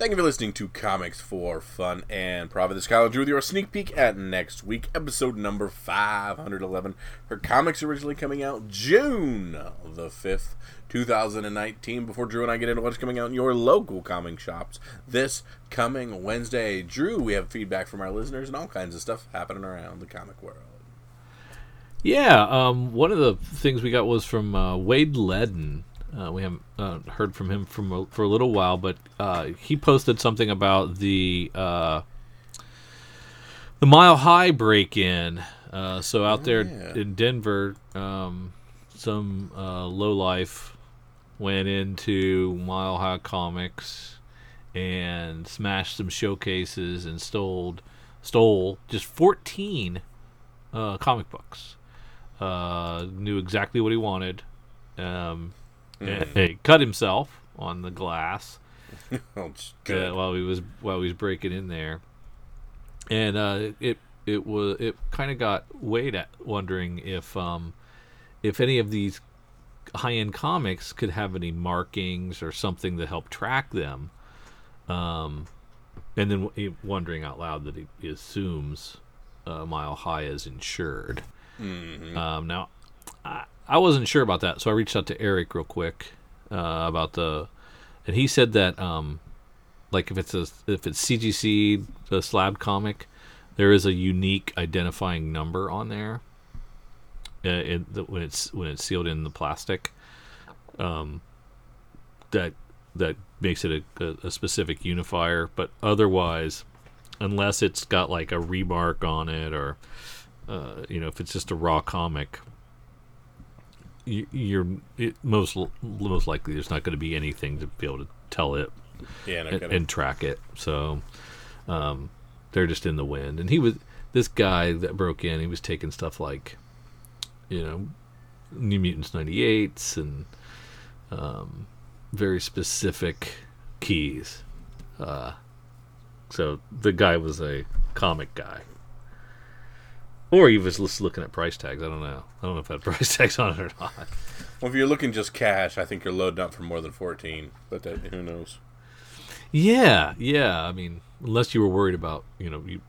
Thank you for listening to Comics for Fun and Profit. This is Kyle Drew with your sneak peek at next week, episode number 511. Her comics originally coming out June the 5th, 2019. Before Drew and I get into what's coming out in your local comic shops this coming Wednesday. Drew, we have feedback from our listeners and all kinds of stuff happening around the comic world. Yeah, um, one of the things we got was from uh, Wade Ledden. Uh, we haven't uh, heard from him from a, for a little while, but uh, he posted something about the uh, the Mile High break-in. Uh, so out there yeah. in Denver, um, some uh, low life went into Mile High Comics and smashed some showcases and stole stole just fourteen uh, comic books. Uh, knew exactly what he wanted. Um, he cut himself on the glass. Oh, uh, while he was while he was breaking in there, and uh, it it was it kind of got Wade at wondering if um, if any of these high end comics could have any markings or something to help track them, um, and then he wondering out loud that he, he assumes uh, Mile High is insured. Um, now, I, I wasn't sure about that, so I reached out to Eric real quick uh, about the, and he said that um, like if it's a if it's CGC the slab comic, there is a unique identifying number on there. Uh, it, when it's when it's sealed in the plastic, um, that that makes it a, a, specific unifier. But otherwise, unless it's got like a remark on it or uh, you know if it's just a raw comic, you're it, most most likely there's not going to be anything to be able to tell it Yeah, and, and track it. So um, they're just in the wind. And he was this guy that broke in. He was taking stuff like, you know, New Mutants '98s and um, very specific keys. Uh, so the guy was a comic guy. Or he was just looking at price tags. I don't know. I don't know if it had price tags on it or not. well, if you're looking just cash, I think you're loading up for more than 14. But that, who knows? Yeah, yeah. I mean, unless you were worried about, you know, you,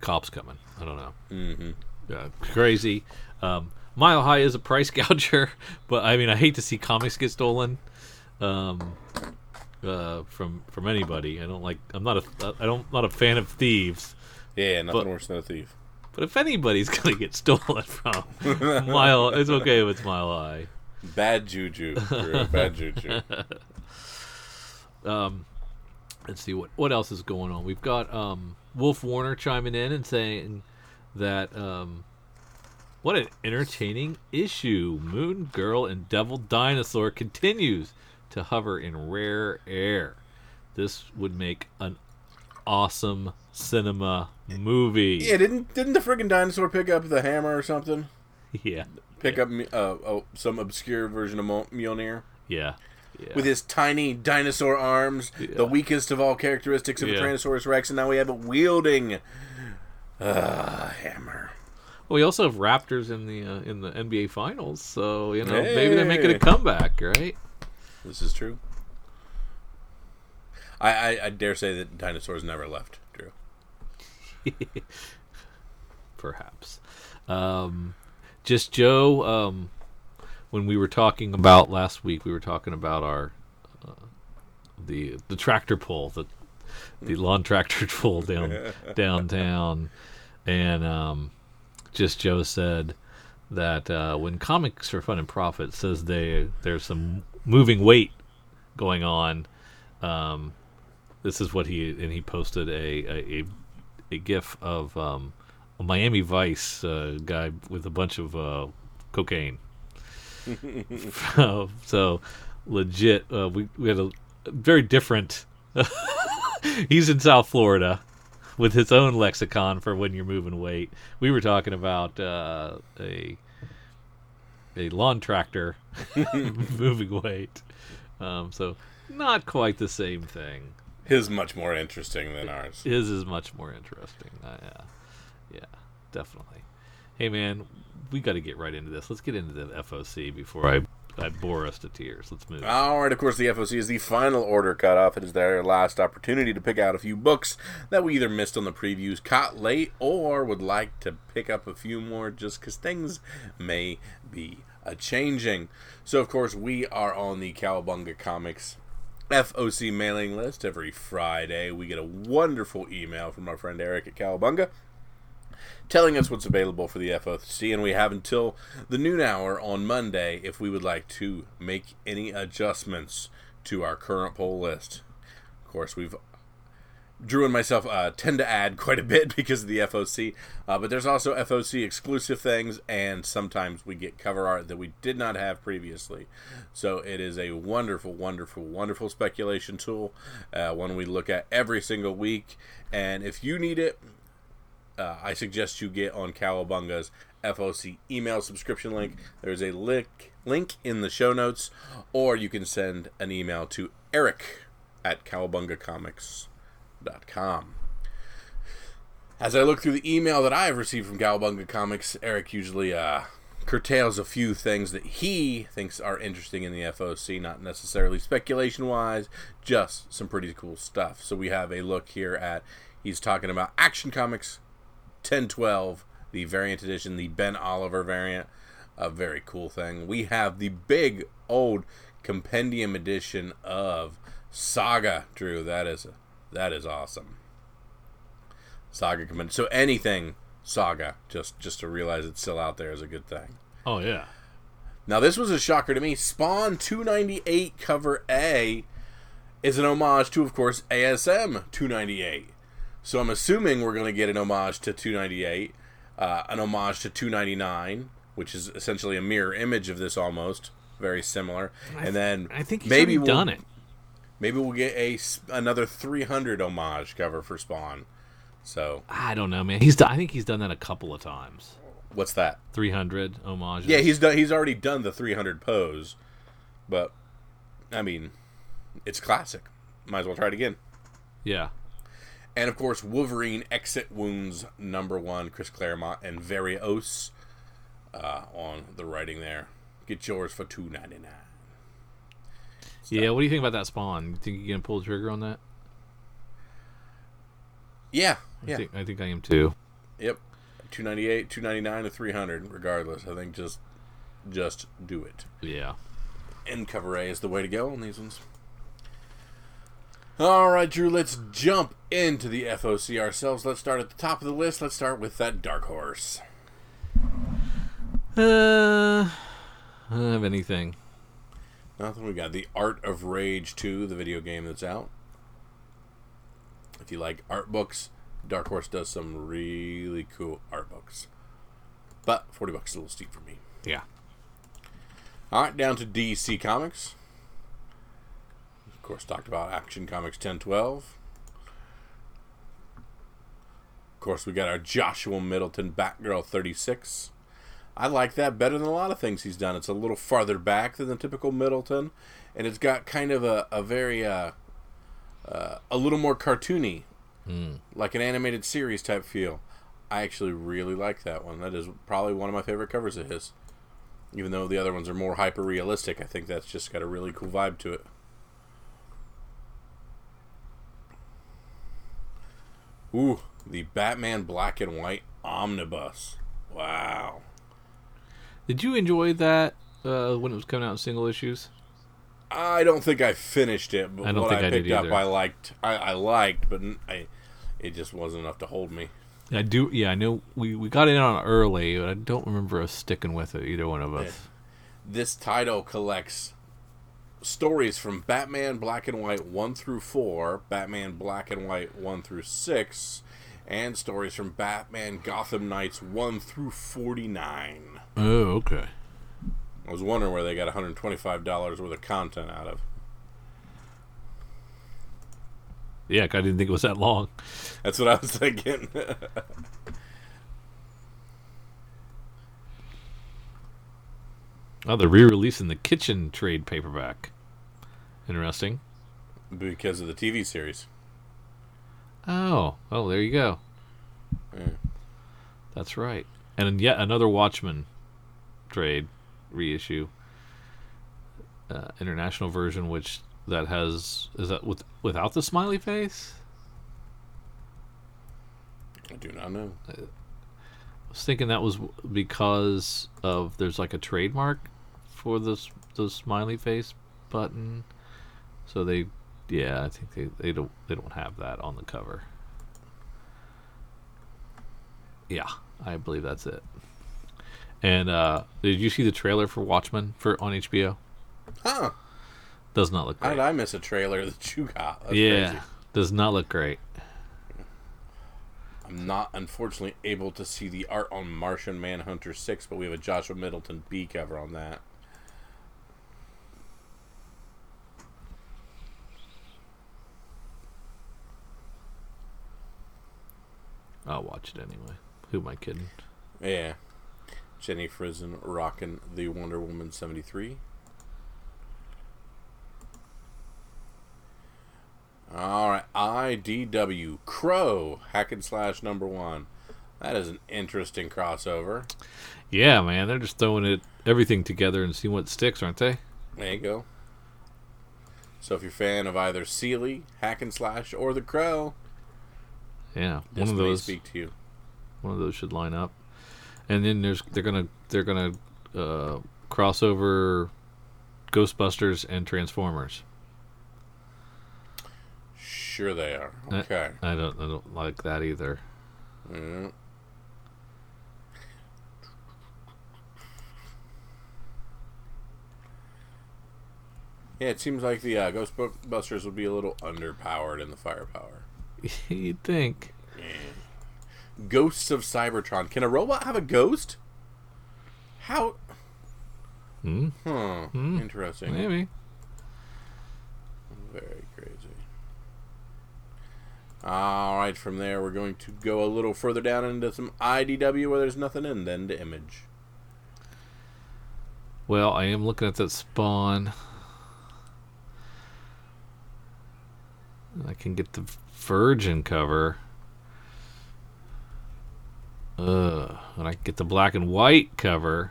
cops coming. I don't know. Mm-hmm. Yeah, crazy. Um, Mile High is a price gouger, but I mean, I hate to see comics get stolen um, uh, from from anybody. I don't like. I'm not a. I don't not a fan of thieves. Yeah, nothing But- worse than a thief. But if anybody's gonna get stolen from Mile, it's okay if it's Mile High. Bad juju. Drew, Bad juju. um, let's see what what else is going on. We've got um, Wolf Warner chiming in and saying that um, what an entertaining issue. Moon Girl and Devil Dinosaur continues to hover in rare air. This would make an awesome cinema movie. Yeah, didn't didn't the friggin' dinosaur pick up the hammer or something? yeah, Pick up uh, oh, some obscure version of Mjolnir yeah, yeah. with his tiny dinosaur arms, Yeah. the weakest of all characteristics of a Tyrannosaurus Rex, and now we have it wielding a hammer. Well, we also have Raptors in the uh, in the NBA Finals, so you know maybe they're making a comeback, right? This is true. I, I, I dare say that dinosaurs never left, Drew. perhaps. Um, just Joe. Um, when we were talking about last week, we were talking about our uh, the the tractor pull, the the lawn tractor pull down downtown, and um, just Joe said that uh, when comics for fun and profit says they there's some moving weight going on. Um, this is what he and he posted a a, a, a gif of um, a Miami Vice uh, guy with a bunch of uh, cocaine. so legit, uh, we we had a very different. he's in South Florida with his own lexicon for when you're moving weight. We were talking about uh, a a lawn tractor moving weight. Um, so not quite the same thing. His much more interesting than ours. His is much more interesting. Uh, yeah, yeah, definitely. Hey man, we got to get right into this. Let's get into the FOC before I I bore us to tears. Let's move. All right, of course, the FOC is the final order cutoff. It is their last opportunity to pick out a few books that we either missed on the previews, caught late, or would like to pick up a few more just because things may be a changing. So, of course, we are on the Cowabunga Comics FOC mailing list every Friday. We get a wonderful email from our friend Eric at Cowabunga telling us what's available for the FOC, and we have until the noon hour on Monday if we would like to make any adjustments to our current poll list. Of course, we've Drew and myself uh, tend to add quite a bit because of the FOC, uh, but there's also FOC exclusive things, and sometimes we get cover art that we did not have previously. So it is a wonderful, wonderful, wonderful speculation tool, uh, one we look at every single week. And if you need it, uh, I suggest you get on Cowabunga's FOC email subscription link. There's a link link in the show notes, or you can send an email to Eric at cowabungacomics.com. As I look through the email that I have received from Cowabunga Comics, Eric usually uh, curtails a few things that he thinks are interesting in the FOC, not necessarily speculation wise, just some pretty cool stuff. So we have a look here at he's talking about Action Comics 1012, the variant edition, the Ben Oliver variant. A very cool thing. We have the big old compendium edition of Saga, Drew. That is that is awesome. Saga compendium. So anything Saga, just just to realize it's still out there is a good thing. Oh yeah. Now this was a shocker to me. Spawn 298 cover A is an homage to, of course, ASM 298. So I'm assuming we're going to get an homage to 298, uh, an homage to 299, which is essentially a mirror image of this almost, very similar. I and then I think he's maybe we'll, done it. Maybe we'll get a another 300 homage cover for Spawn. So I don't know, man. He's done, I think he's done that a couple of times. what's that? 300 homages. Yeah, he's done. He's already done the 300 pose, but I mean, it's classic. Might as well try it again. yeah. And of course, Wolverine Exit Wounds number one, Chris Claremont and Varios uh, on the writing there. Get yours for two ninety nine. Yeah. What do you think about that spawn? You think you're gonna pull the trigger on that? Yeah, I yeah, think I think I am too. yep. Two ninety eight, two ninety nine, or three hundred. Regardless, I think just just do it. Yeah. And cover A is the way to go on these ones. All right, Drew. Let's jump into the FOC ourselves. Let's start at the top of the list. Let's start with that Dark Horse. Uh, I don't have anything. Nothing. We got the Art of Rage 2, the video game that's out. If you like art books, Dark Horse does some really cool art books. But 40 bucks is a little steep for me. Yeah. All right, down to DC Comics. Of course, talked about Action Comics 1012. Of course, we got our Joshua Middleton Batgirl 36. I like that better than a lot of things he's done. It's a little farther back than the typical Middleton, and it's got kind of a, a very, uh, uh, a little more cartoony, like an animated series type feel. I actually really like that one. That is probably one of my favorite covers of his. Even though the other ones are more hyper realistic, I think that's just got a really cool vibe to it. Ooh, the Batman Black and White Omnibus. Wow. Did you enjoy that uh, when it was coming out in single issues? I don't think I finished it, but I don't what think I I picked up. I liked. I, I liked, but I, it just wasn't enough to hold me. I do. Yeah, I know we, we got in on early, but I don't remember us sticking with it. Either one of us. This title collects stories from Batman Black and White 1 through 4, Batman Black and White 1 through 6, and stories from Batman Gotham Knights 1 through 49. Oh, okay. I was wondering where they got $125 worth of content out of. Yeah, I didn't think it was that long. That's what I was thinking. Oh, they're re-releasing the Kitchen trade paperback. Interesting. because of the TV series. Oh, oh, there you go. Yeah. That's right. And yet another Watchmen trade reissue. uh, international version, which that has is that with without the smiley face. I do not know. I was thinking that was because of there's like a trademark for this the smiley face button, so they yeah I think they, they don't they don't have that on the cover. Yeah, I believe that's it. And uh, did you see the trailer for Watchmen for on HBO? Huh? Does not look How did I miss a trailer that you got? That's yeah, crazy. does not look great. I'm not unfortunately able to see the art on Martian Manhunter 6, but we have a Joshua Middleton B cover on that. I'll watch it anyway. Who am I kidding? Yeah. Jenny Frison rocking the Wonder Woman 73. All right, IDW Crow hack and slash number one. That is an interesting crossover. Yeah, man, they're just throwing it everything together and seeing what sticks, aren't they? There you go. So if you're a fan of either Sealy, Hack and Slash, or the Crow, Yeah, one of those. speak to you. One of those should line up. And then there's they're gonna they're gonna uh, cross over Ghostbusters and Transformers. Sure they are. Okay. I don't I don't like that either. Mm. Yeah, it seems like the uh, Ghostbusters would be a little underpowered in the firepower. You'd think. Ghosts of Cybertron. Can a robot have a ghost? How? Hmm? Huh. Hmm. Interesting. Maybe. Very crazy. All right, from there we're going to go a little further down into some IDW where there's nothing in then to image. Well, I am looking at that spawn. I can get the Virgin cover. Uh, and I get the black and white cover.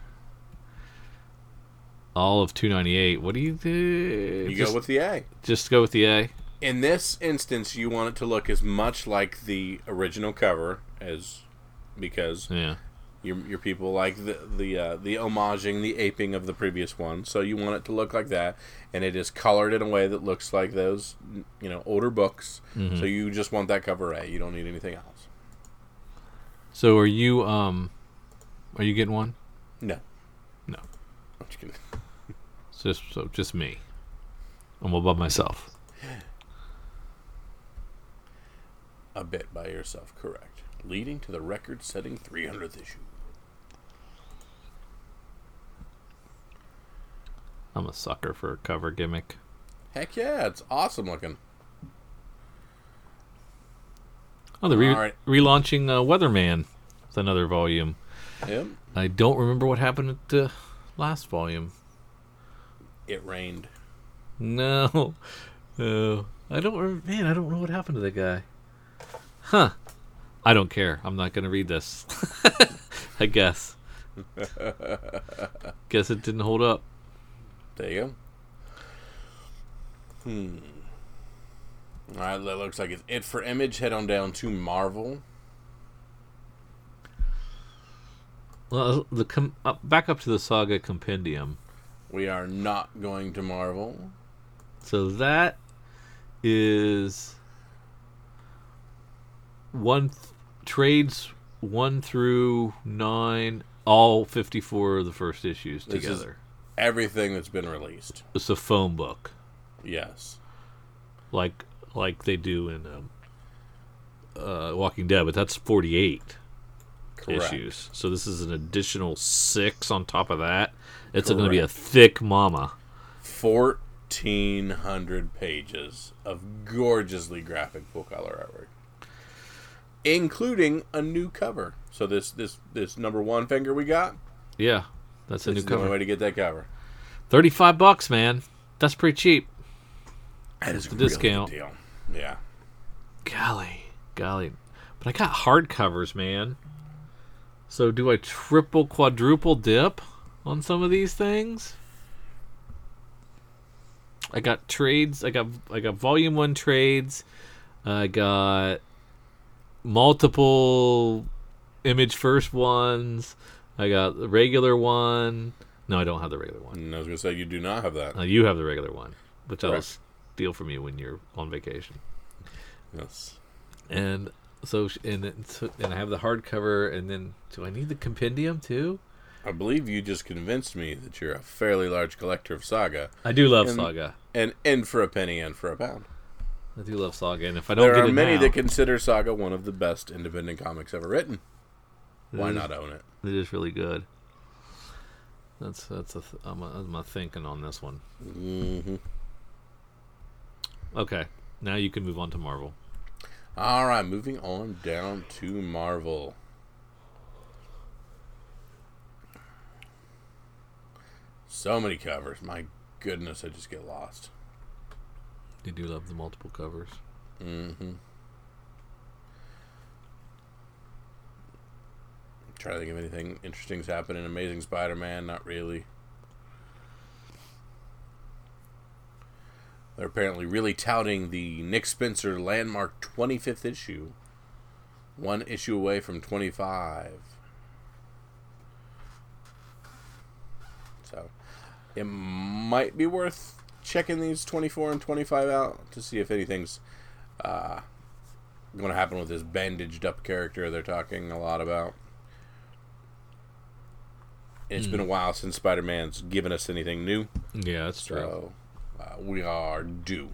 All of 298. What do you do? You just, go with the A. just go with the A. In this instance, you want it to look as much like the original cover as because Yeah. Your your people like the the uh, the homaging, the aping of the previous one. So you want it to look like that, and it is colored in a way that looks like those you know older books. Mhm. So you just want that cover A. You don't need anything else. So are you um are you getting one? No. No. I'm just kidding. It's just so just me. I'm above myself. A bit by yourself, correct. Leading to the record setting 300th issue. I'm a sucker for a cover gimmick. Heck yeah, it's awesome looking. Oh, they're re- right. relaunching uh, Weatherman. It's another volume. Yep. I don't remember what happened at the last volume. It rained. No, no, I don't. rem- Man, I don't know what happened to the guy. Huh? I don't care. I'm not gonna read this. I guess. guess it didn't hold up. There you go. Hmm. Alright, that looks like it's it for Image. Head on down to Marvel. Well, the com- uh, back up to the Saga Compendium. We are not going to Marvel. So that is one th- trades one through nine, all fifty-four of the first issues This is- together. Everything that's been released. It's a phone book, Yes. like like they do in um, uh, Walking Dead, but that's forty-eight Correct. issues. So this is an additional six on top of that. It's going to be a thick mama. 1,400 pages of gorgeously graphic full color artwork, including a new cover. So this this this number one finger we got. Yeah, that's a new is the only cover. way to get that cover. Thirty-five bucks, man. That's pretty cheap. That is The a really discount. good deal. Yeah. Golly, golly. But I got hardcovers, man. So do I triple, quadruple dip on some of these things? I got trades. I got I got volume one trades. I got multiple image first ones. I got the regular one. No, I don't have the regular one. And I was gonna say you do not have that. Uh, you have the regular one, which I'll steal from you when you're on vacation. Yes. And so, and then, and I have the hardcover. And then, do I need the compendium too? I believe you just convinced me that you're a fairly large collector of Saga, I do love And- Saga. and in for a penny and for a pound. I do love Saga, and if I don't There are many now, that consider Saga one of the best independent comics ever written. Why Mm. not own it? it is really good. That's that's a th- I'm, a, I'm a thinking on this one. hmm Okay, now you can move on to Marvel. All right, moving on down to Marvel. So many covers. My goodness, I just get lost. You do love the multiple covers. Mm-hmm. Try to think of anything interesting's happened in Amazing Spider-Man. Not really. They're apparently really touting the Nick Spencer landmark 25th issue. One issue away from 25. So, it might be worth checking these 24 and 25 out to see if anything's uh, going to happen with this bandaged up character they're talking a lot about. It's been a while since Spider Man's given us anything new, Yeah, that's true. uh, we are due.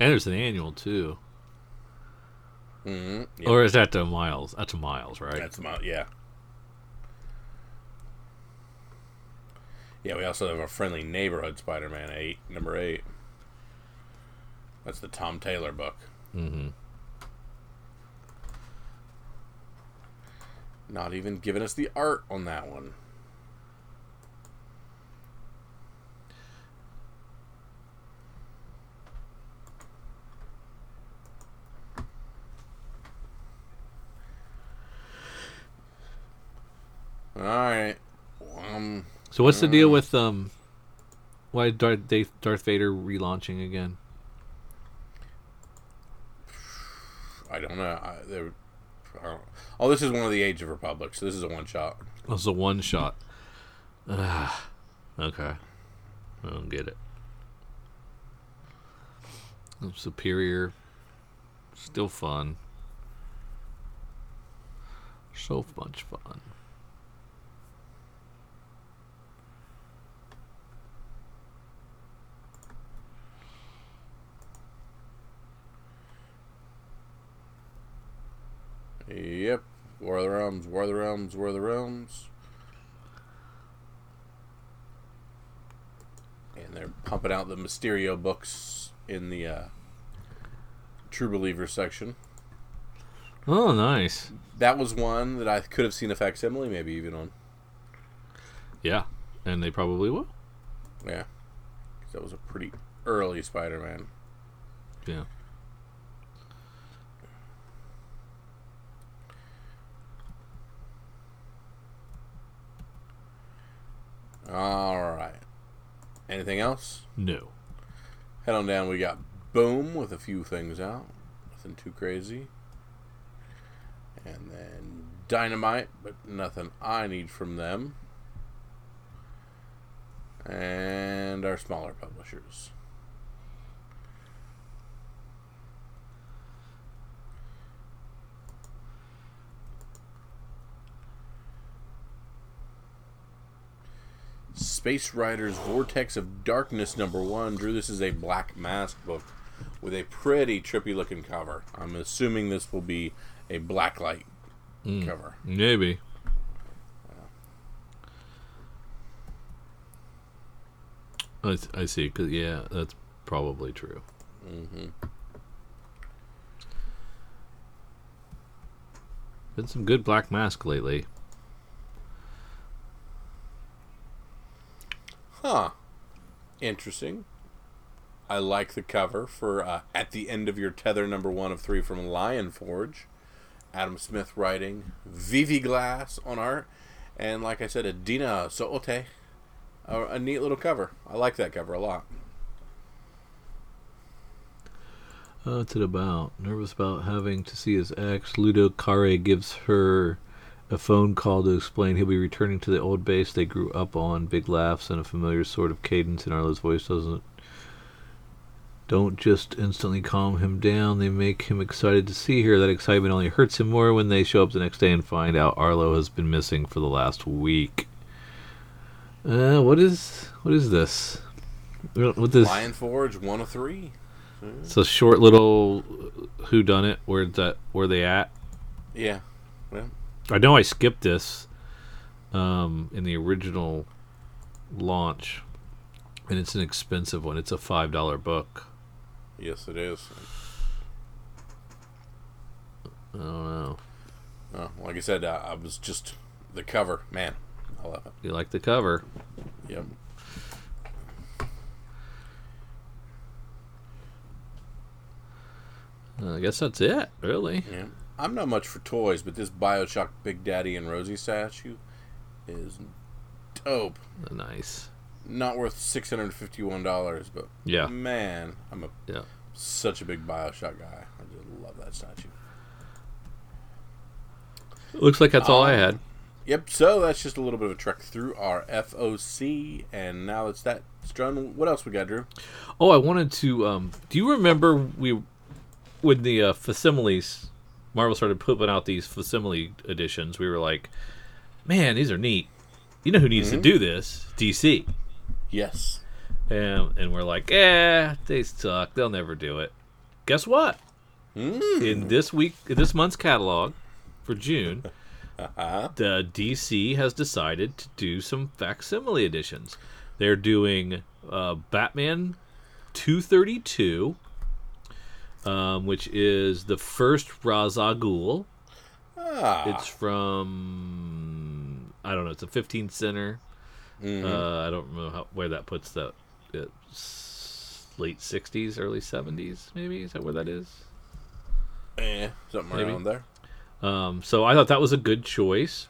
And there's an annual too, Mm-hmm. or is that the Miles? That's Miles, right? That's about yeah. Yeah, we also have a friendly neighborhood Spider-Man eight, number eight. That's the Tom Taylor book. mm-hmm. Not even giving us the art on that one. All right. Um, So what's the deal with um? Why Darth, Darth Vader relaunching again? I don't know. I, there, I don't, oh, this is one of the Age of Republic, so this is a one shot. Oh, it's a one shot. Ah, okay. I don't get it. Superior. Still fun. So much fun. Yep. War of the Realms, War of the Realms, War of the Realms. And they're pumping out the Mysterio books in the uh, True Believer section. Oh, nice. That was one that I could have seen a facsimile, maybe even on. Yeah, and they probably will. Yeah. that was a pretty early Spider Man. Yeah. All right. Anything else? No. Head on down. We got Boom with a few things out. Nothing too crazy. And then Dynamite, but nothing I need from them. And our smaller publishers. Space Riders Vortex of Darkness number one. Drew, this is a Black Mask book with a pretty trippy looking cover. I'm assuming this will be a blacklight cover. Maybe. I see. Cause yeah, that's probably true. hmm Been some good Black Mask lately. Huh. Interesting. I like the cover for uh, At the End of Your Tether, number one of three from Lion Forge. Adam Smith writing, Vivi Glass on art, and like I said, Adina Soote. A, a neat little cover. I like that cover a lot. What's it about? Nervous about having to see his ex. Ludo Kare gives her a phone call to explain he'll be returning to the old base they grew up on. Big laughs and a familiar sort of cadence in Arlo's voice doesn't don't just instantly calm him down. They make him excited to see her. That excitement only hurts him more when they show up the next day and find out Arlo has been missing for the last week. Uh, what is what is this? What this? Lion Forge one of three. It's a short little who done it. Where that? Where they at? Yeah. Well, I know I skipped this um, in the original launch, and it's an expensive one. It's a five dollar book. yes, it is. I don't know. Uh, like I said, uh, I was just the cover. Man, I love it. You like the cover? Yep. Uh, I guess that's it. Really? Yeah. I'm not much for toys, but this Bioshock Big Daddy and Rosie statue is dope. Nice. Not worth six hundred fifty-one dollars, but Yeah. man, I'm a Yeah. such a big Bioshock guy. I just love that statue. Looks like that's all I Um, had. Yep. So that's just a little bit of a trek through our FOC, and now it's that it's done. What else we got, Drew? Oh, I wanted to. Um, do you remember we when the uh, facsimiles Marvel started putting out these facsimile editions? We were like, man, these are neat. You know who needs to do this? DC. Yes. And and we're like, eh, they suck. They'll never do it. Guess what? Mm. In this week, in this month's catalog for June, Uh-huh. the DC has decided to do some facsimile editions. They're doing uh, Batman 232, um, which is the first Ghul. Ah. It's from I don't know. It's a 15 center. Mhm. Uh, I don't know how, where that puts that. It's late 60s, early 70s, maybe. Is that where that is? eh, something maybe. around there. Um, so I thought that was a good choice.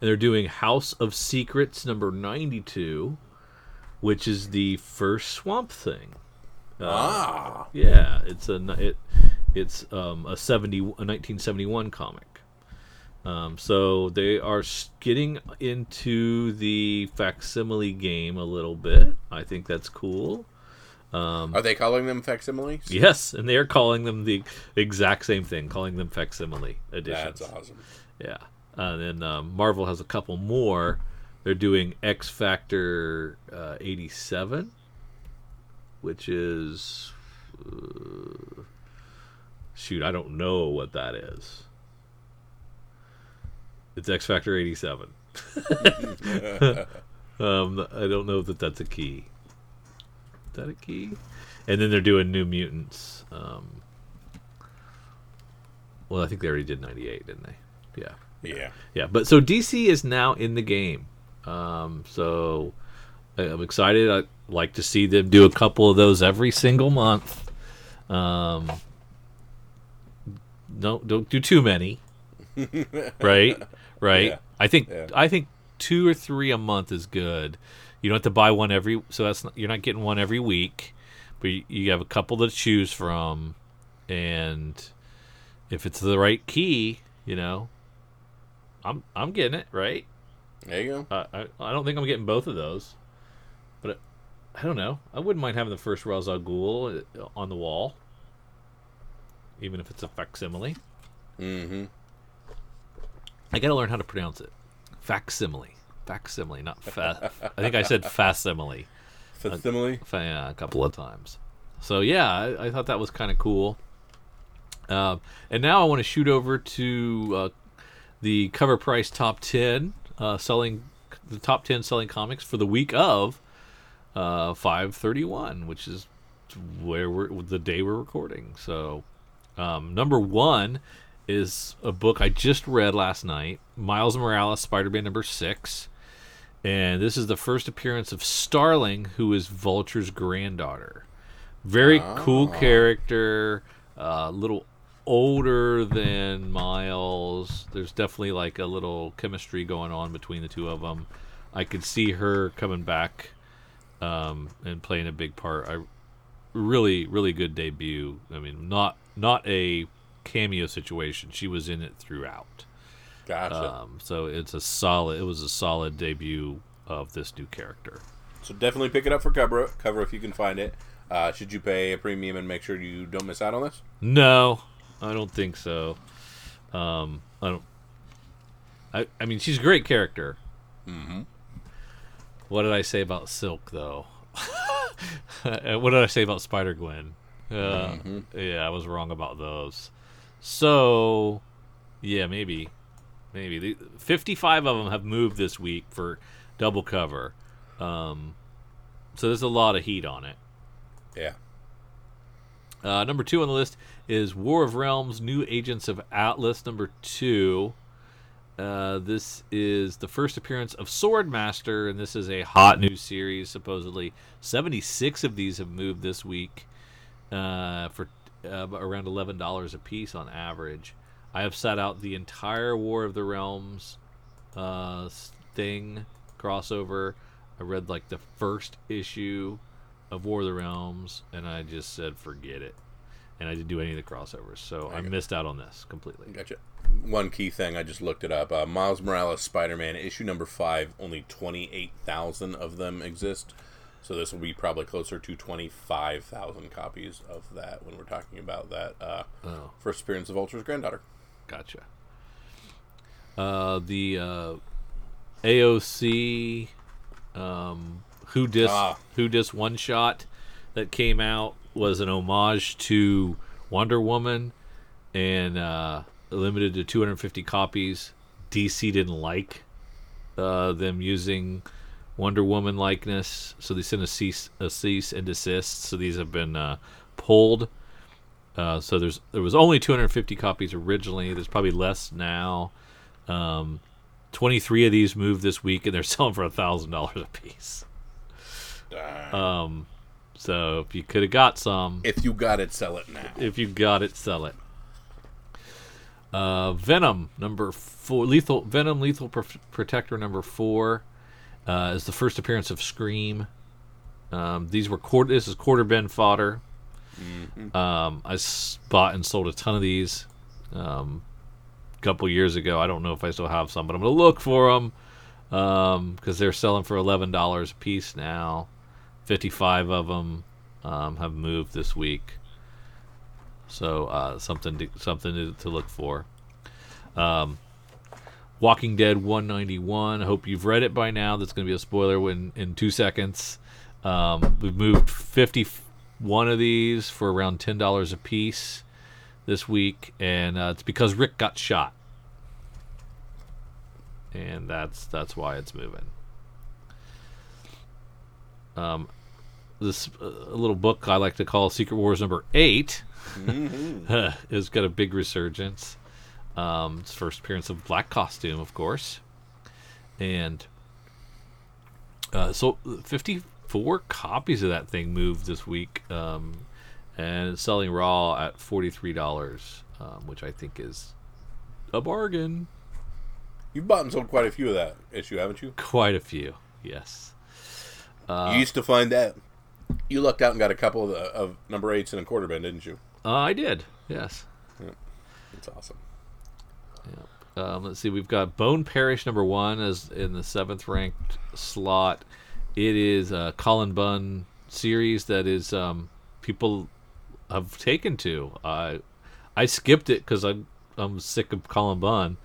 And they're doing House of Secrets number 92, which is the first Swamp Thing. Ah. Yeah, it's a it it's um, a 70 a 1971 comic. Um, so they are getting into the facsimile game a little bit. I think that's cool. Are they calling them facsimiles? Yes, and they are calling them the exact same thing, calling them facsimile editions. That's awesome. Yeah. And then um, Marvel has a couple more. They're doing X Factor uh, 87, which is. Uh, shoot, I don't know what that is. It's X Factor 87. um, I don't know that that's a key. Is that a key? And then they're doing New Mutants. Um, well, I think they already did 98, didn't they? Yeah. Yeah. Yeah, but so DC is now in the game. Um, so I'm excited. I like to see them do a couple of those every single month. Um, no, don't do too many. right, right. Yeah. I think Yeah. I think two or three a month is good. You don't have to buy one every, so that's not, you're not getting one every week, but you, you have a couple to choose from, and if it's the right key, you know, I'm I'm getting it right. There you go. Uh, I I don't think I'm getting both of those, I don't know. I wouldn't mind having the first Ra's al Ghul uh, on the wall, even if it's a facsimile. Mm-hmm. I got to learn how to pronounce it. Facsimile, facsimile, not fa. I think I said facsimile. Facsimile. fa- yeah, a couple of times. So yeah, I, I thought that was kind of cool. Um, and now I want to shoot over to uh, the cover price top ten uh, selling the top ten selling comics for the week of uh, five thirty one, which is where we're the day we're recording. So um, number one is a book I just read last night, Miles Morales, Spider-Man number six. And this is the first appearance of Starling, who is Vulture's granddaughter. Very cool character, a little older than Miles. There's definitely like a little chemistry going on between the two of them. I could see her coming back um, and playing a big part. I really really good debut. I mean, not not a cameo situation. She was in it throughout. Gotcha. Um, so it's a solid. It was a solid debut of this new character. so definitely pick it up for cover cover if you can find it. Uh, should you pay a premium and make sure you don't miss out on this? No, I don't think so. Um, I don't. I I mean, she's a great character. Mm-hmm. What did I say about Silk though? Uh, what did I say about Spider Gwen? Uh, Yeah, I was wrong about those. So, yeah, maybe, maybe the, fifty-five of them have moved this week for double cover. Um, so there's a lot of heat on it. Yeah. Uh, number two on the list is War of Realms: New Agents of Atlas. Number two. Uh, this is the first appearance of Swordmaster, and this is a hot new series. Supposedly, seventy-six of these have moved this week uh, for uh, around eleven dollars a piece on average. I have set out the entire War of the Realms uh, thing crossover. I read like the first issue of War of the Realms, and I just said forget it. And I didn't do any of the crossovers, so I Okay. missed out on this completely. Gotcha. One key thing, I just looked it up. Uh, Miles Morales Spider Man, issue number five, only 28,000 of them exist. So this will be probably closer to 25,000 copies of that when we're talking about that uh, Oh, first appearance of Vulture's granddaughter. gotcha. Uh, the uh, AOC um, who dis Ah. who dis one shot that came out was an homage to Wonder Woman and uh, limited to 250 copies. DC didn't like uh, them using Wonder Woman likeness, so they sent a cease a cease and desist. So these have been uh, pulled. Uh, so there's there was only 250 copies originally. There's probably less now. Um, 23 of these moved this week, and they're selling for a thousand dollars a piece. Um, so if you could have got some, if you got it, sell it now. if you got it, sell it. Uh, Venom number four, lethal Venom lethal Pro- protector number four uh, is the first appearance of Scream. Um, these were quarter. This is quarter bin fodder. Um, I s- bought and sold a ton of these um, a couple years ago. I don't know if I still have some, but I'm gonna look for them because they're selling for eleven dollars a piece now. Fifty-five of them um, have moved this week. So uh, something to, something to, to look for. Um, Walking Dead 191. I hope you've read it by now. That's going to be a spoiler when in two seconds. Um, we've moved 51 of these for around ten dollars a piece this week, and uh, it's because Rick got shot, and that's that's why it's moving. Um, this uh, little book I like to call Secret Wars number 8 has got a big resurgence. Um, it's first appearance of Black Costume, of course, and uh, so 54 copies of that thing moved this week, um, and it's selling raw at $43, um, which I think is a bargain. You've bought and sold quite a few of that issue, haven't you? Quite a few, yes. Uh, you used to find that. You lucked out and got a couple of, the, of number eights in a quarter bin, didn't you? Uh, I did, yes. It's awesome. Um, let's see, we've got Bone Parish number one as in the seventh ranked slot. It is a Cullen Bunn series that is um, people have taken to. I I skipped it because I'm I'm sick of Cullen Bunn,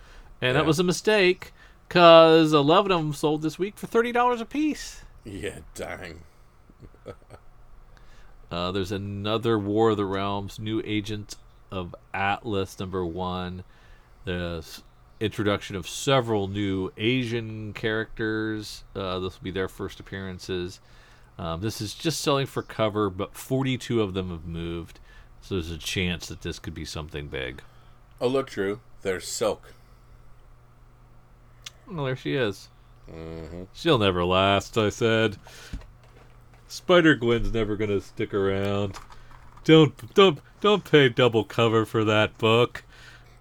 and that was a mistake because eleven of them sold this week for thirty dollars a piece. Yeah, dang. Uh, there's another War of the Realms, New Agent of Atlas, number one. The s- introduction of several new Asian characters. Uh, this will be their first appearances. Um, this is just selling for cover, but 42 of them have moved. So there's a chance that this could be something big. Oh, look, Drew. There's Silk. Well, there she is. Mm-hmm. She'll never last, I said. Spider Gwen's never gonna stick around. Don't don't don't pay double cover for that book,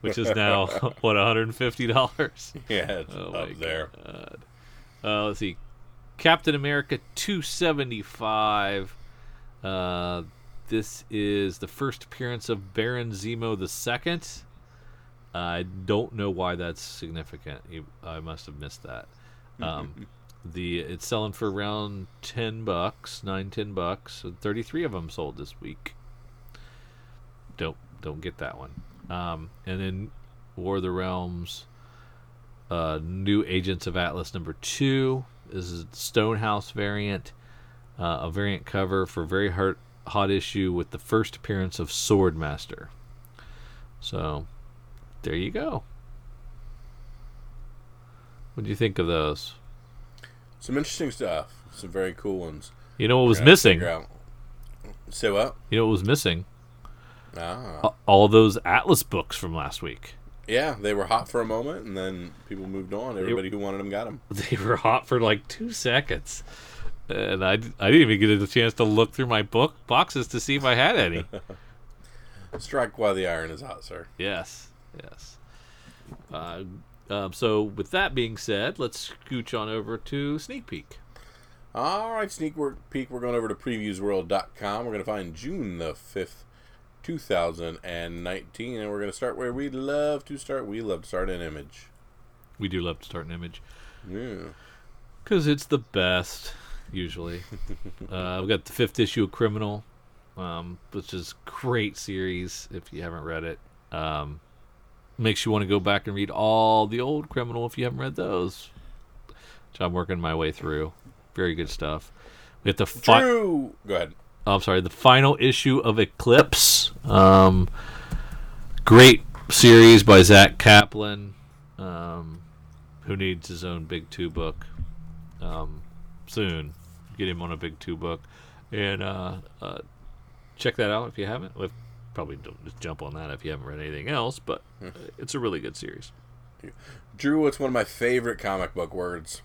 which is now what 150 dollars. Yeah, it's Oh up there. Uh, let's see, Captain America 275. Uh, this is the first appearance of Baron Zemo II. I don't know why that's significant. I must have missed that. Um, the it's selling for around ten bucks, nine ten bucks. Thirty-three of them sold this week. Don't don't get that one. Um, and then War of the Realms, uh, new Agents of Atlas number two. This is a Stonehouse variant, uh, a variant cover for very hot hot issue with the first appearance of Swordmaster. So, there you go. What do you think of those? Some interesting stuff. Some very cool ones. You know what was missing? Say what? You know what was missing? Ah. All those Atlas books from last week. Yeah, they were hot for a moment, and then people moved on. Everybody who wanted them got them. They were hot for like two seconds, and I, I didn't even get a chance to look through my book boxes to see if I had any. Strike while the iron is hot, sir. yes, yes. Uh, um, so with that being said, let's scooch on over to sneak peek. All right, sneak peek. We're going over to previewsworld.com. We're going to find June the 5th, 2019, and we're going to start where we love to start. We love to start an image. We do love to start an image Yeah. because it's the best usually. uh, we got the fifth issue of Criminal, um, which is great series if you haven't read it. Um, makes you want to go back and read all the old Criminal if you haven't read those. Which I'm working my way through. Very good stuff. We have the fi- Drew! Go ahead. I'm sorry, the final issue of Eclipse. Um, great series by Zack Kaplan, um, who needs his own Big Two book um, soon. Get him on a Big Two book, and uh, uh, check that out if you haven't. Well, probably don't just jump on that if you haven't read anything else, but uh, it's a really good series. Drew, what's one of my favorite comic book words?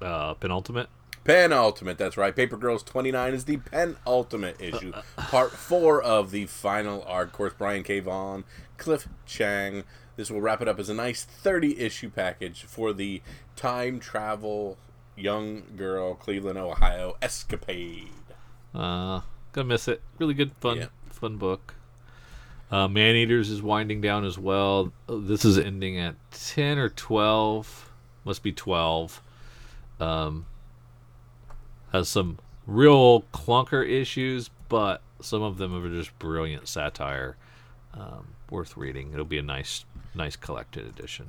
Uh, penultimate. Penultimate, that's right. Paper Girls 29 is the penultimate issue. Part 4 of the final arc. Of course, Brian K. Vaughan, Cliff Chiang. This will wrap it up as a nice 30 issue package for the time travel young girl Cleveland, Ohio escapade. Uh, gonna miss it. Really good, fun, Yeah. Book. Uh, Man Eaters is winding down as well. This is ending at ten or twelve. Must be twelve. Um, has some real clunker issues, but some of them are just brilliant satire. Um, worth reading. It'll be a nice, nice collected edition.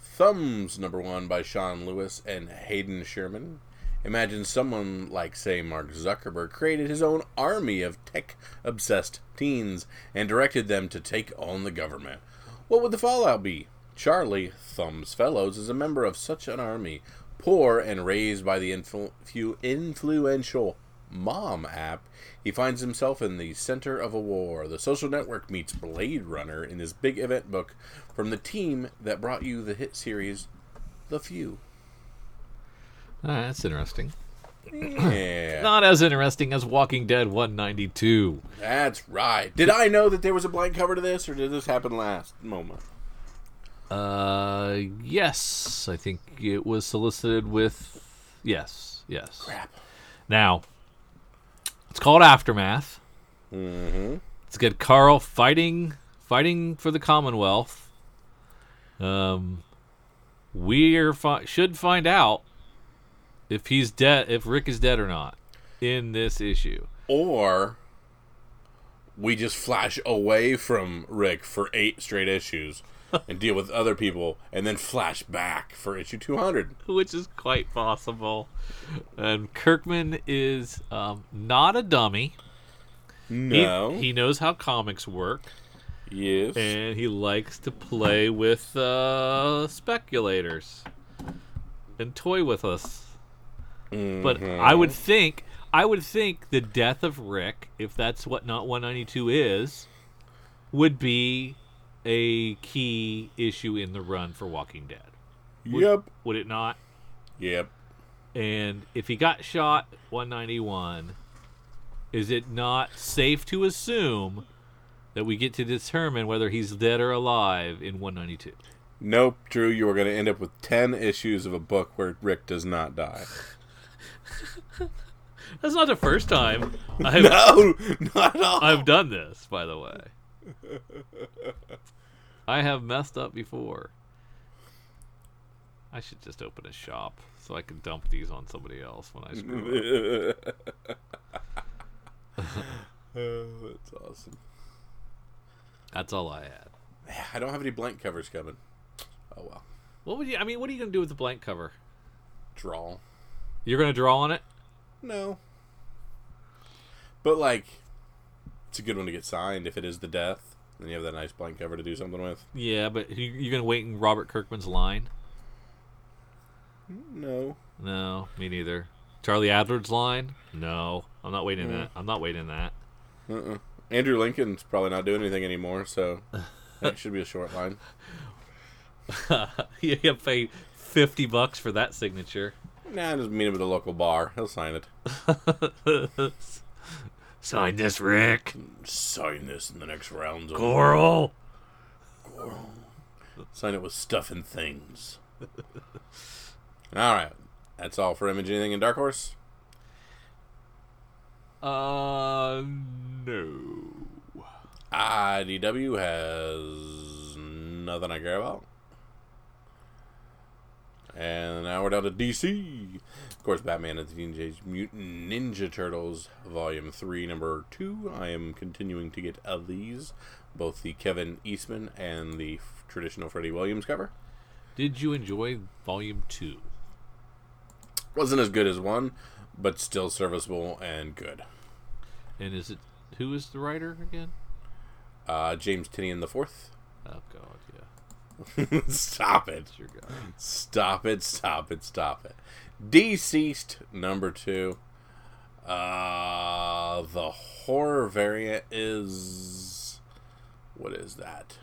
Thumbs number one by Sean Lewis and Hayden Sherman. Imagine someone like, say, Mark Zuckerberg created his own army of tech obsessed teens and directed them to take on the government. What would the fallout be? Charlie, Thumbs Fellows, is a member of such an army, poor and raised by the influ- few influential Mom app. He finds himself in the center of a war. The social network meets Blade Runner in this big event book from the team that brought you the hit series The Few. Ah, that's interesting. Yeah, Not as interesting as Walking Dead 192. that's right. Did I know that there was a blank cover to this, or did this happen last moment? Uh, yes, I think it was solicited with. Yes, yes. Crap. Now, it's called Aftermath. Mm-hmm. It's got Carl fighting, fighting for the Commonwealth. Um, we're fi- should find out if he's dead, if Rick is dead or not, in this issue. Or we just flash away from Rick for eight straight issues and deal with other people, and then flash back for issue two hundred. which is quite possible. And Kirkman is um, not a dummy. He- No. He, knows how comics work, yes. and he likes to play with uh, speculators and toy with us. But I would mm-hmm. think, I would think the death of Rick, if that's what Not 192 is, would be a key issue in the run for Walking Dead. Would, Yep. Would it not? Yep. And if he got shot 191, is it not safe to assume that we get to determine whether he's dead or alive in 192? Nope, Drew. You are going to end up with ten issues of a book where Rick does not die. That's not the first time I've No, not at all. I've done this, by the way. I have messed up before. I should just open a shop so I can dump these on somebody else when I screw up. Oh, that's awesome. That's all I had. I don't have any blank covers coming. Oh well. What would you? I mean, what are you gonna do with the blank cover? Draw. You're gonna draw on it? No. But like, it's a good one to get signed if it is the death. Then you have that nice blank cover to do something with. Yeah, but you, you're gonna wait in Robert Kirkman's line? No. No, me neither. Charlie Adlard's line? No, I'm not waiting that. I'm not waiting that. Uh-uh. Andrew Lincoln's probably not doing anything anymore, so that should be a short line. you have to pay fifty bucks for that signature. Nah, just meet him at the local bar. He'll sign it. Sign this, Rick. Sign this in the next round. Coral. Sign it with stuff and things. all right. That's all for Image. Anything in Dark Horse? Uh, no. IDW has nothing I care about. And now we're down to DC. Of course, Batman and the Teenage Mutant Ninja Turtles, Volume 3, Number 2. I am continuing to get of these, both the Kevin Eastman and the f- traditional Freddie Williams cover. Did you enjoy Volume Two? Wasn't as good as one, but still serviceable and good. And is it who is the writer again? Uh, James Tynion the Fourth. Oh God, yeah, Stop it. that's your guy. Stop it, stop it, stop it. Deceased number two. Uh the horror variant is what is that?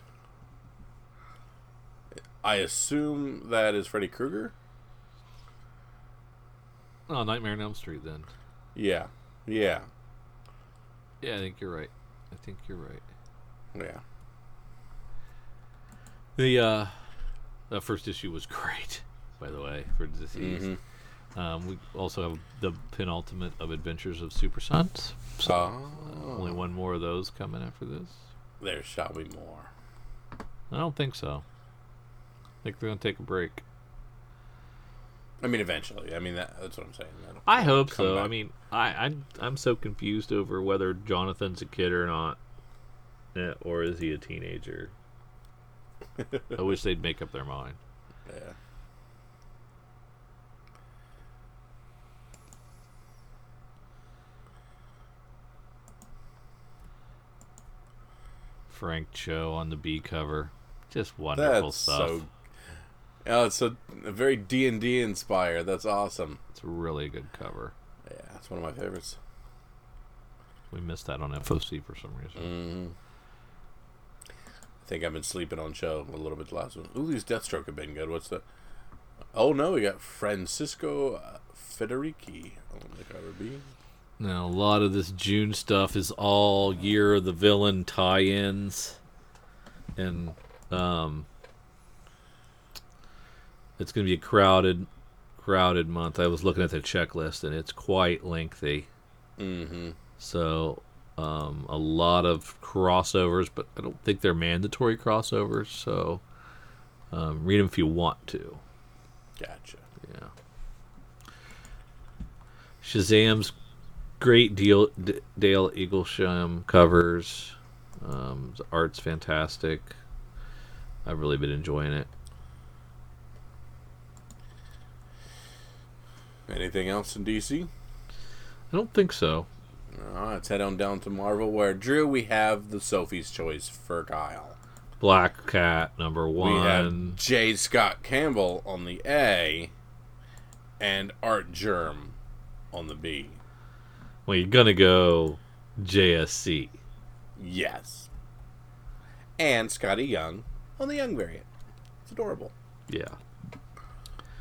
I assume that is Freddy Krueger? Oh, Nightmare on Elm Street. Then. Yeah. Yeah. Yeah, I think you're right. I think you're right. Yeah. The uh, the first issue was great, by the way, for Deceased. Mhm. Um, we also have the penultimate of Adventures of Super Sons. So Oh, only one more of those coming after this. there shall be more. I don't think so. I think they're gonna take a break. I mean, eventually. I mean, that, that's what I'm saying. That'll- I hope so. back. I mean, I I'm, I'm so confused over whether Jonathan's a kid or not, Eh, or is he a teenager? I wish they'd make up their mind. yeah. Frank Cho on the B cover, just wonderful That's stuff. so. Oh, it's a very D and D inspired. That's awesome. It's a really good cover. Yeah, it's one of my favorites. We missed that on FOC for some reason. Mm. I think I've been sleeping on show a little bit the last one. Ooh, these Deathstroke have been good. What's the? Oh no, we got Francisco uh, Federici on the cover B. Now, a lot of this June stuff is all Year of the Villain tie-ins, and um, it's going to be a crowded, crowded month. I was looking at the checklist, and it's quite lengthy. Mm-hmm. So, um, a lot of crossovers, but I don't think they're mandatory crossovers. So, um, read them if you want to. Gotcha. Yeah. Shazam's great deal D- Dale Eaglesham covers. Um, the art's fantastic. I've really been enjoying it. Anything else in DC? I don't think so. All right, let's head on down to Marvel, where Drew we have the Sophie's Choice for Kyle. Black Cat number We one. have J. Scott Campbell on the A, and Artgerm on the B. Well, you're gonna go JSC. Yes. And Skottie Young on the Young variant. It's adorable. Yeah.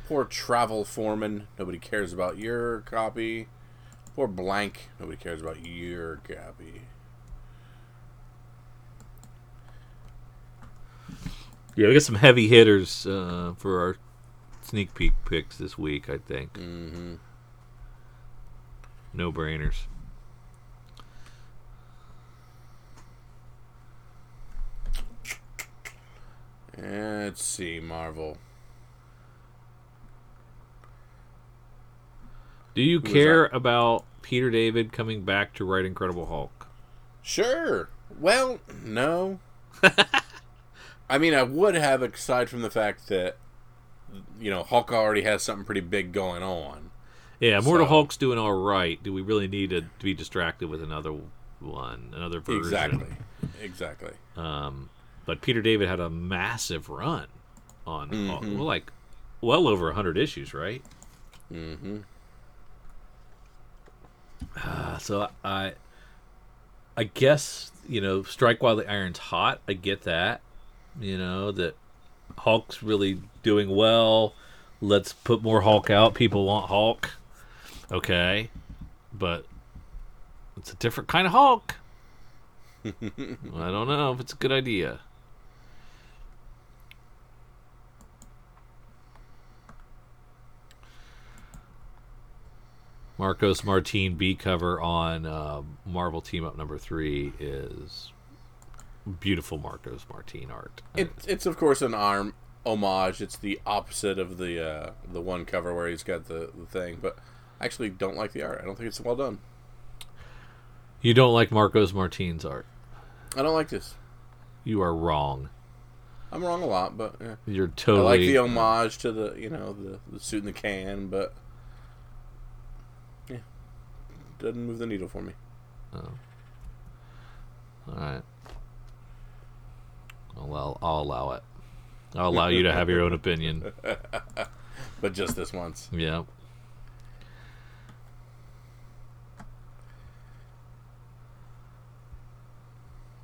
Poor Travel Foreman. Nobody cares about your copy. Poor Blank. Nobody cares about your copy. Yeah, we got some heavy hitters uh, for our sneak peek picks this week. I think. Mm-hmm. no brainers. Let's see, Marvel. Do you was care about Peter David coming back to write Incredible Hulk? Sure. Well, no. I mean, I would have, aside from the fact that, you know, Hulk already has something pretty big going on. Yeah, Mortal So- Hulk's doing all right. Do we really need to, to be distracted with another one, another version? Exactly. Exactly. Um, but Peter David had a massive run on Hulk. Mhm. well, like well over hundred issues, right? Mm-hmm. Uh, so I, I guess you know, strike while the iron's hot. I get that. You know that Hulk's really doing well. Let's put more Hulk out. People want Hulk. Okay, but it's a different kind of Hulk. I don't know if it's a good idea. Marcos Martin B cover on uh, Marvel Team Up number three is beautiful Marcos Martin art. It, it's of course an arm homage. It's the opposite of the uh, the one cover where he's got the, the thing, but I actually don't like the art. I don't think it's well done. you don't like Marcos Martin's art. I don't like this. You are wrong. I'm wrong a lot, but yeah. You're totally. I like the homage to the you know the, the suit in the can, but yeah, doesn't move the needle for me. Oh. All right. Well, I'll allow it. I'll allow you to have your own opinion. But just this once. Yeah.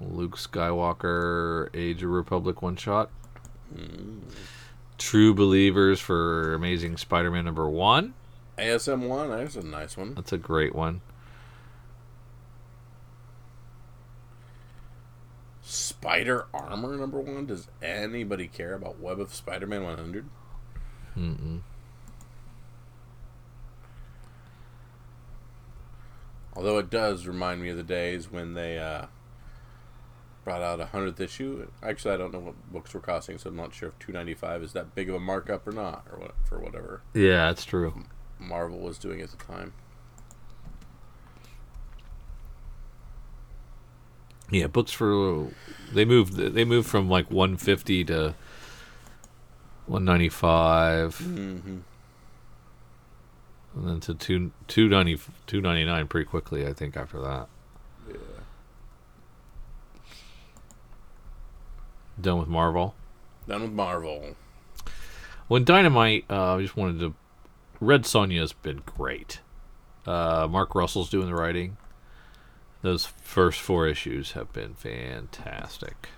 Luke Skywalker, Age of Republic one shot. Hmm. True Believers for Amazing Spider Man number one. ASM one, that's a nice one. That's a great one. Spider Armor number one. Does anybody care about Web of Spider-Man 100? Mm-mm. Although it does remind me of the days when they uh, brought out a hundredth issue. Actually, I don't know what books were costing, so I'm not sure if 2.95 is that big of a markup or not, or what for whatever Yeah, that's true. Marvel was doing at the time. Yeah, books for they moved they moved from like 150 to 195 Mm-hmm. and then to 2 290 299 pretty quickly I think after that. Yeah. Done with Marvel. Done with Marvel. When Dynamite uh I just wanted to Red Sonja's been great. Uh Mark Russell's doing the writing. Those first four issues have been fantastic.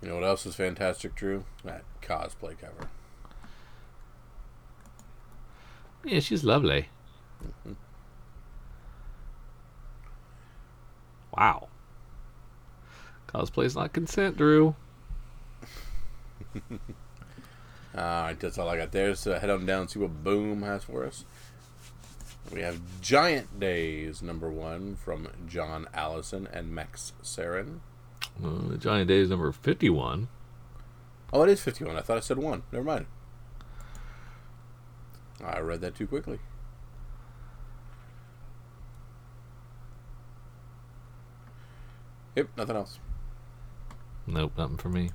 You know what else is fantastic, Drew? That cosplay cover. Yeah, she's lovely. Wow. Cosplay's not consent, Drew. Alright, that's all I got there. So head on down and see what Boom has for us. We have Giant Days number one from John Allison and Max Sarin. Uh, Giant Days number 51. Oh, it is 51. I thought I said one. Never mind. I read that too quickly. Yep, nothing else. Nope, nothing for me.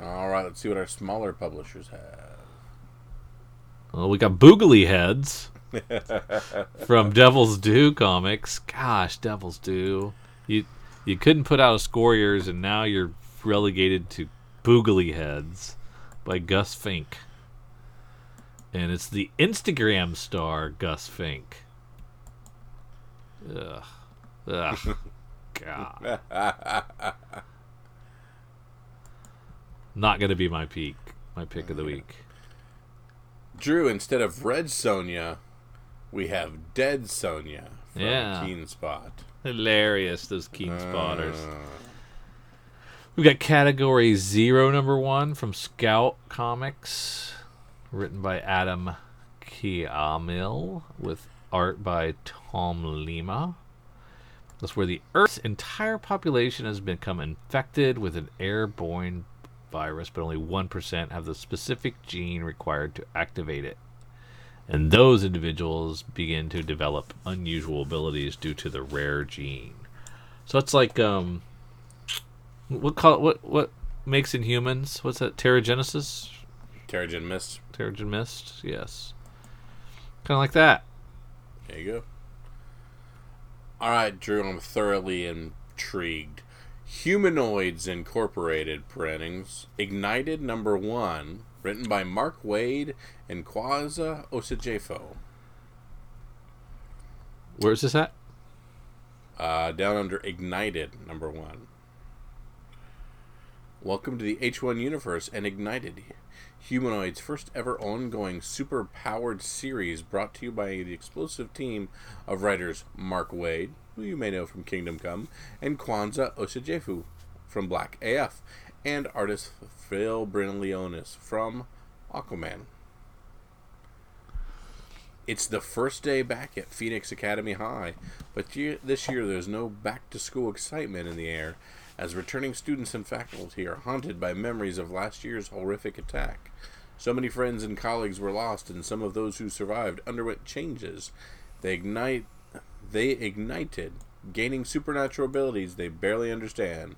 All right, let's see what our smaller publishers have. Well, we got Boogly Heads from Devil's Due Comics. Gosh, Devil's Due. You you couldn't put out a Scorriers, and now you're relegated to Boogly Heads by Gus Fink. And it's the Instagram star Gus Fink. Ugh. Ugh. God. Not gonna be my peak. My pick of the week. Drew, instead of Red Sonja, we have Dead Sonja from Yeah. Keen Spot. Hilarious, those keen spotters. Uh, We got category zero, number one from Scout Comics, written by Adam Kiamil with art by Tom Lima. That's where the Earth's entire population has become infected with an airborne virus, but only 1% have the specific gene required to activate it. And those individuals begin to develop unusual abilities due to the rare gene. So it's like um what call what what makes Inhumans? What's that? Terrigenesis? Terrigen Mist. Terrigen Mist? Yes. Kind of like that. There you go. All right, Drew, I'm thoroughly intrigued. Humanoids Incorporated printings, Ignited number one, written by Mark Waid and Kwanza Osajyefo. Where's this at? Uh, down under Ignited number one. Welcome to the H1 universe and Ignited, Humanoid's first ever ongoing super powered series brought to you by the explosive team of writers Mark Wade, who you may know from Kingdom Come, and Kwanza Osajyefo from Black AF, and artist Phil Briones from Aquaman. It's the first day back at Phoenix Academy High, but this year there's no back to school excitement in the air as returning students and faculty are haunted by memories of last year's horrific attack. So many friends and colleagues were lost, and some of those who survived underwent changes. They ignite they ignited, gaining supernatural abilities they barely understand.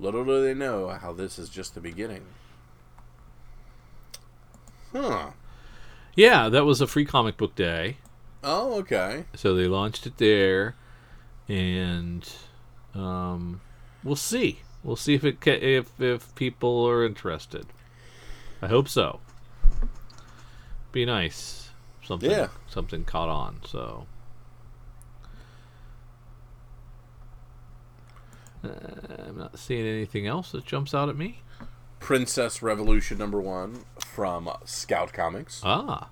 Little do they know how this is just the beginning. Huh. Yeah, that was a free comic book day. Oh, okay. So they launched it there, and um, we'll see. We'll see if it ca- if if people are interested. I hope so. Be nice. Something Yeah. something caught on. So. Uh, I'm not seeing anything else that jumps out at me. Princess Revolution number one from Scout Comics. Ah,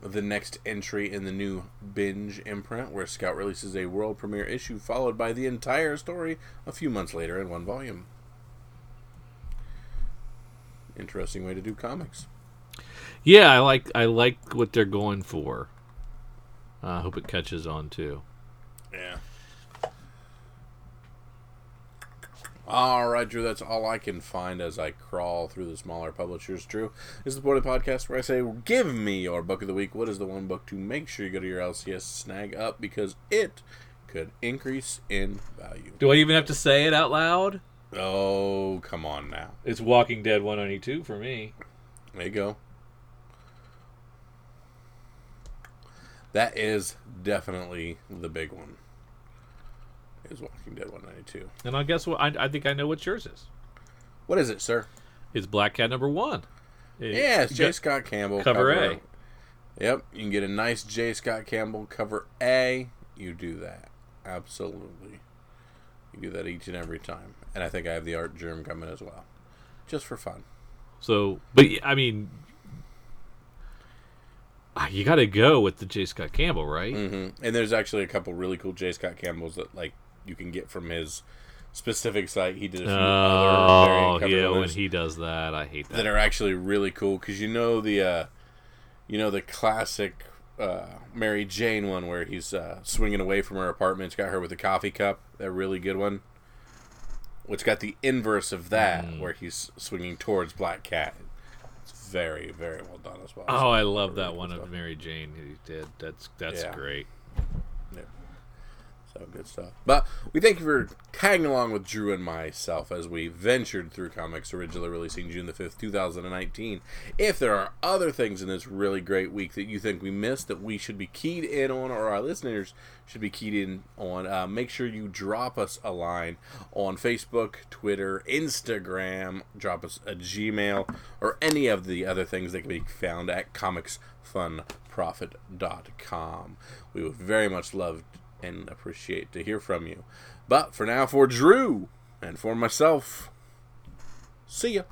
the next entry in the new Binge imprint, where Scout releases a world premiere issue followed by the entire story a few months later in one volume. Interesting way to do comics. yeah, I like I like what they're going for. I hope it catches on too. Yeah. All right, Drew. That's all I can find as I crawl through the smaller publishers. Drew this is the point of the Podcast where I say, "Give me your book of the week." What is the one book to make sure you go to your LCS snag up because it could increase in value? Do I even have to say it out loud? Oh, come on now. It's Walking Dead 192 for me. There you go. That is definitely the big one. Is Walking Dead 192. And I guess what I, I think I know what yours is. What is it, sir? It's Black Cat number one. It- Yeah, it's you J. got- Scott Campbell. cover A. Yep, you can get a nice J. Scott Campbell cover A. You do that. Absolutely. You do that each and every time. And I think I have the Artgerm coming as well. Just for fun. So, but I mean, ah, you got to go with the J. Scott Campbell, right? hmm And there's actually a couple really cool J. Scott Campbells that like you can get from his specific site. He did a few other Oh, yeah. When he does that, I hate that that. are actually really cool because you know the uh, you know the classic uh, Mary Jane one where he's uh, swinging away from her apartment. It's got her with a coffee cup. That really good one. Which got the inverse of that, Mm. where he's swinging towards Black Cat. It's very, very well done as well. Oh, I So, love really that cool one of Mary Jane he did. That's that's Yeah. great. So good stuff. But we thank you for tagging along with Drew and myself as we ventured through comics originally releasing June the 5th, 2019. If there are other things in this really great week that you think we missed that we should be keyed in on or our listeners should be keyed in on, uh, make sure you drop us a line on Facebook, Twitter, Instagram, drop us a Gmail, or any of the other things that can be found at comicsfunprofit.com. We would very much love and appreciate to hear from you. But for now, for Drew and for myself, see ya.